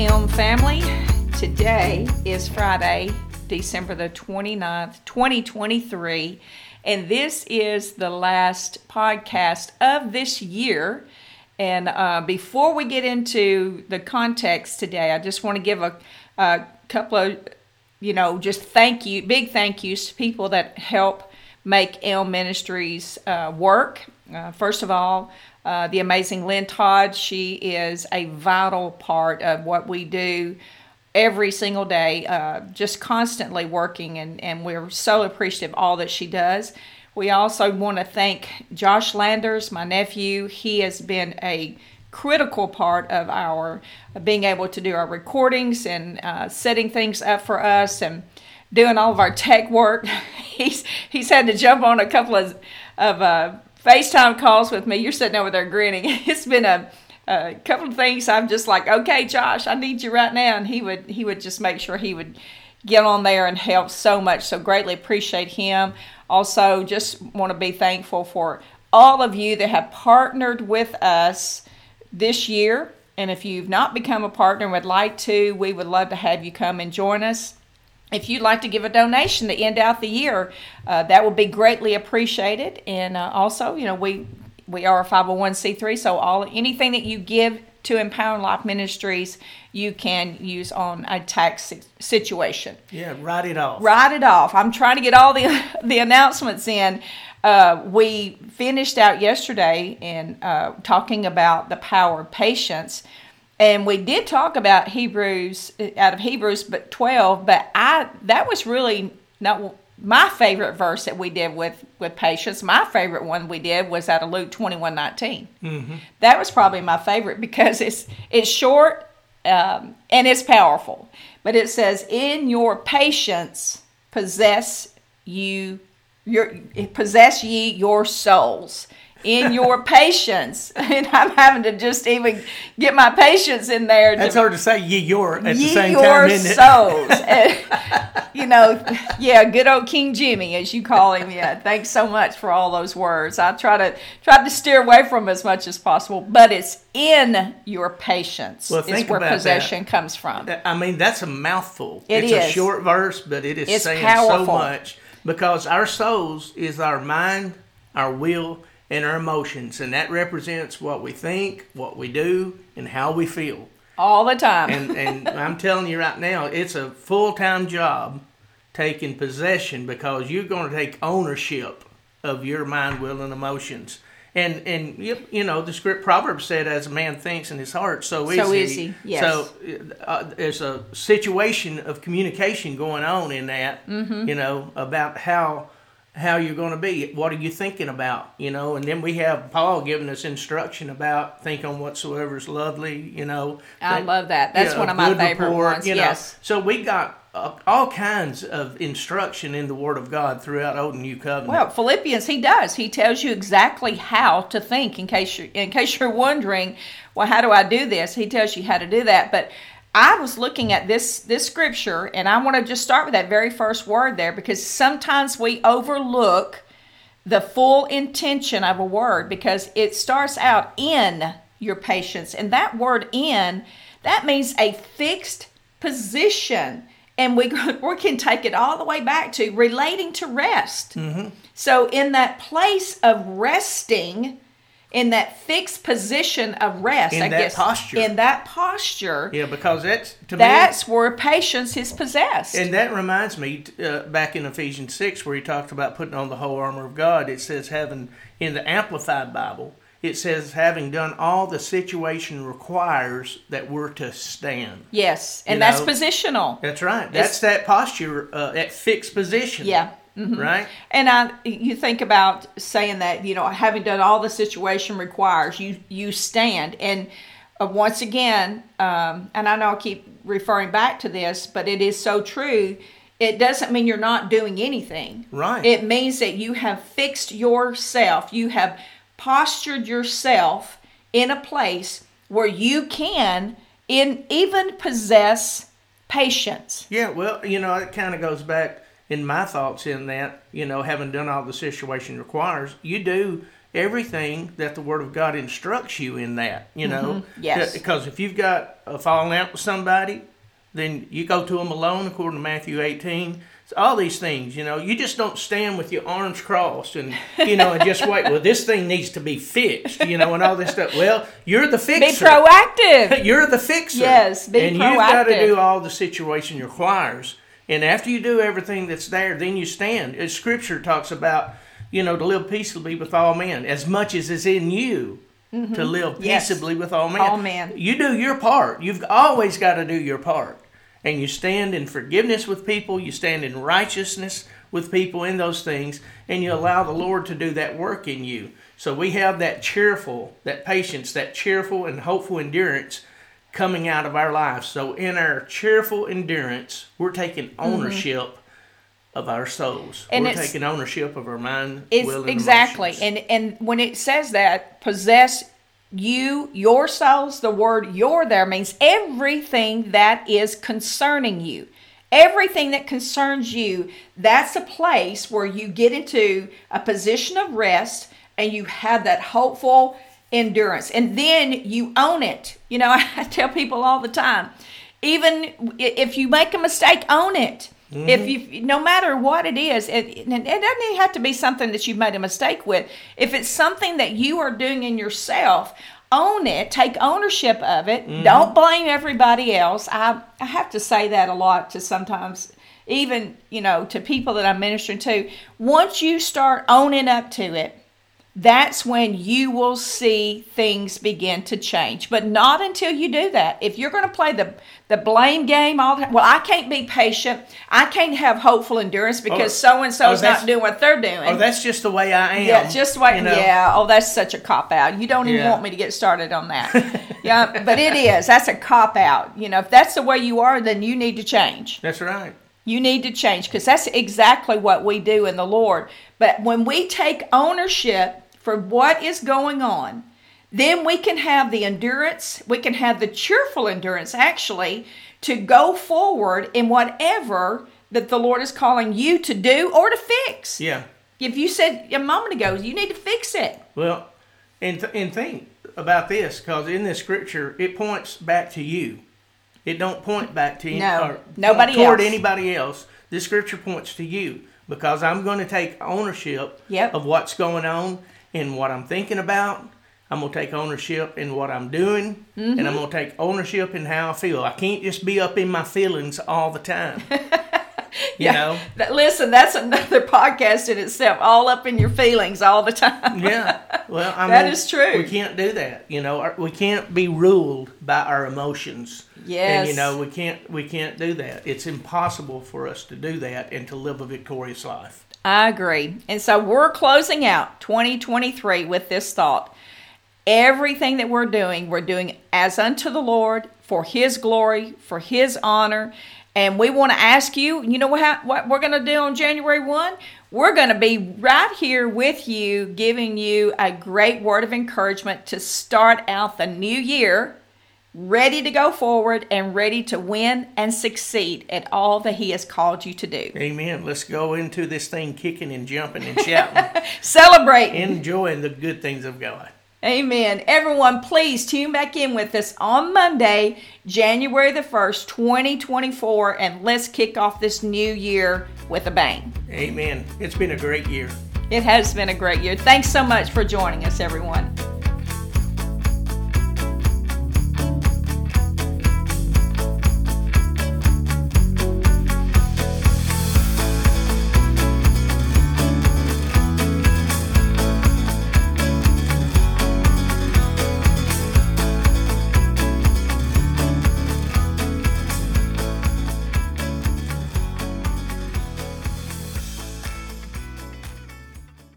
Elm family. Today is Friday, December the 29th, 2023, and this is the last podcast of this year. And uh, before we get into the context today, I just want to give a, a couple of, you know, just thank you, big thank yous to people that help make Elm Ministries uh, work. Uh, first of all, uh, the amazing Lynn Todd. She is a vital part of what we do every single day, uh, just constantly working, and, and we're so appreciative of all that she does. We also want to thank Josh Landers, my nephew. He has been a critical part of our being able to do our recordings and uh, setting things up for us and doing all of our tech work. he's he's had to jump on a couple of of uh, FaceTime calls with me. You're sitting over there grinning. It's been a, a couple of things. I'm just like, okay, Josh, I need you right now, and he would he would just make sure he would get on there and help so much. So greatly appreciate him. Also, just want to be thankful for all of you that have partnered with us this year. And if you've not become a partner and would like to, we would love to have you come and join us if you'd like to give a donation to end out the year, uh, that would be greatly appreciated. And uh, also, you know, we we are a 501c3, so all anything that you give to Empowering Life Ministries, you can use on a tax situation. Yeah, write it off. Write it off. I'm trying to get all the the announcements in. Uh, we finished out yesterday in uh, talking about the power of patience and we did talk about Hebrews out of Hebrews but 12 but I that was really not my favorite verse that we did with with patience. My favorite one we did was out of Luke 21 19 mm-hmm. that was probably my favorite because it's it's short um, and it's powerful. But it says in your patience possess you your possess ye your souls in your patience. And I'm having to just even get my patience in there. That's hard to say ye your at ye the same your time, isn't souls. and, you know, yeah, good old King Jimmy, as you call him. Yeah, thanks so much for all those words. I try to try to steer away from as much as possible, but it's in your patience well, is where possession that. comes from. I mean, that's a mouthful. It it's is. a short verse, but it is It's saying powerful. so much because our souls is our mind, our will, and our emotions, and that represents what we think, what we do, and how we feel. All the time. And and I'm telling you right now, it's a full time job taking possession because you're going to take ownership of your mind, will, and emotions. And and you, you know the script proverb said, "As a man thinks in his heart, so is So he." is he, yes. So uh, there's a situation of communication going on in that. Mm-hmm. You know about how how you're going to be. What are you thinking about? You know, and then we have Paul giving us instruction about think on whatsoever is lovely. You know, I think- love that. That's you know, one of my favorite report, ones. You know. Yes. So we got uh, all kinds of instruction in the Word of God throughout Old and New Covenant. Well, Philippians, he does. He tells you exactly how to think. In case you're in case you're wondering, well, how do I do this? He tells you how to do that. But I was looking at this this scripture, and I want to just start with that very first word there because sometimes we overlook the full intention of a word because it starts out in your patience, and that word "in" that means a fixed position. And we, we can take it all the way back to relating to rest. Mm-hmm. So, in that place of resting, in that fixed position of rest, In I that guess, posture. in that posture, yeah, because that's to that's where patience is possessed. And that reminds me, uh, back in Ephesians six, where he talked about putting on the whole armor of God. It says having in the Amplified Bible, it says having done all the situation requires that we're to stand. yes, and You that's know, positional. That's right. That's that posture, uh, that fixed position. Yeah. Right. And I, you think about saying that you know having done all the situation requires you you stand. And uh, once again um, and I know I keep referring back to this but it is so true. It doesn't mean you're not doing anything. Right. it means that you have fixed yourself. You have postured yourself in a place where you can in even possess patience. Yeah, well, you know, it kind of goes back in my thoughts in that, you know, having done all the situation requires, you do everything that the Word of God instructs you in that. You know, mm-hmm. Yes. because if you've got a falling out with somebody, then you go to them alone, according to Matthew 18. It's all these things, you know, you just don't stand with your arms crossed and you know and just wait. Well, this thing needs to be fixed, you know, and all this stuff. Well, you're the fixer. Be proactive. You're the fixer. Yes, be proactive. and you've got to do all the situation requires. And after you do everything that's there, then you stand. As Scripture talks about, you know, to live peaceably with all men, as much as is in you to live Mm-hmm. Yes. peaceably with all men. All men. You do your part. You've always got to do your part. And you stand in forgiveness with people, you stand in righteousness with people in those things, and you allow the Lord to do that work in you. So we have that cheerful, that patience, that cheerful and hopeful endurance coming out of our lives. So in our cheerful endurance, we're taking ownership of our souls. Mm-hmm. And we're taking ownership of our mind, It's will, and exactly, emotions. and and when it says that possess you your souls, the word "your" there means everything that is concerning you, everything that concerns you. That's a place where you get into a position of rest, and you have that hopeful endurance, and then you own it. You know, I tell people all the time, even if you make a mistake, own it. If mm-hmm. you, no matter what it is, it, it doesn't have to be something that you've made a mistake with. If it's something that you are doing in yourself, own it. Take ownership of it. Mm-hmm. Don't blame everybody else. I I have to say that a lot to sometimes, even you know, to people that I'm ministering to. Once you start owning up to it, that's when you will see things begin to change. But not until you do that. If you're going to play the the blame game all the time, well, I can't be patient. I can't have hopeful endurance because so and so is not doing what they're doing. Oh, that's just the way I am. yeah, just wait. you know? Yeah. Oh, that's such a cop out. You don't even Yeah. want me to get started on that. yeah, but it is. That's a cop out. You know, if that's the way you are, then you need to change. That's right. You need to change because that's exactly what we do in the Lord. But when we take ownership for what is going on, then we can have the endurance, we can have the cheerful endurance actually to go forward in whatever that the Lord is calling you to do or to fix. Yeah. If you said a moment ago, you need to fix it. Well, and th- and think about this because in this scripture it points back to you. It don't point back to No, or nobody toward else. anybody else. This scripture points to you because I'm going to take ownership Yep. of what's going on and what I'm thinking about. I'm going to take ownership in what I'm doing, and Mm-hmm. I'm going to take ownership in how I feel. I can't just be up in my feelings all the time. you know. That- Listen, that's another podcast in itself, all up in your feelings all the time. yeah. Well, I That mean, is true. We can't do that. You know, we can't be ruled by our emotions. Yes. And you know, we can't we can't do that. It's impossible for us to do that and to live a victorious life. I agree. And so we're closing out 2023 with this thought. Everything that we're doing, we're doing as unto the Lord for His glory, for His honor. And we want to ask you, you know what, what we're going to do on January 1? We're going to be right here with you, giving you a great word of encouragement to start out the new year ready to go forward and ready to win and succeed at all that He has called you to do. Amen. Let's go into this thing kicking and jumping and shouting, Celebrating. enjoying the good things of God. Amen. Everyone, please tune back in with us on Monday, January the 1st, 2024, and let's kick off this new year with a bang. Amen. It's been a great year. It has been a great year. Thanks so much for joining us, everyone.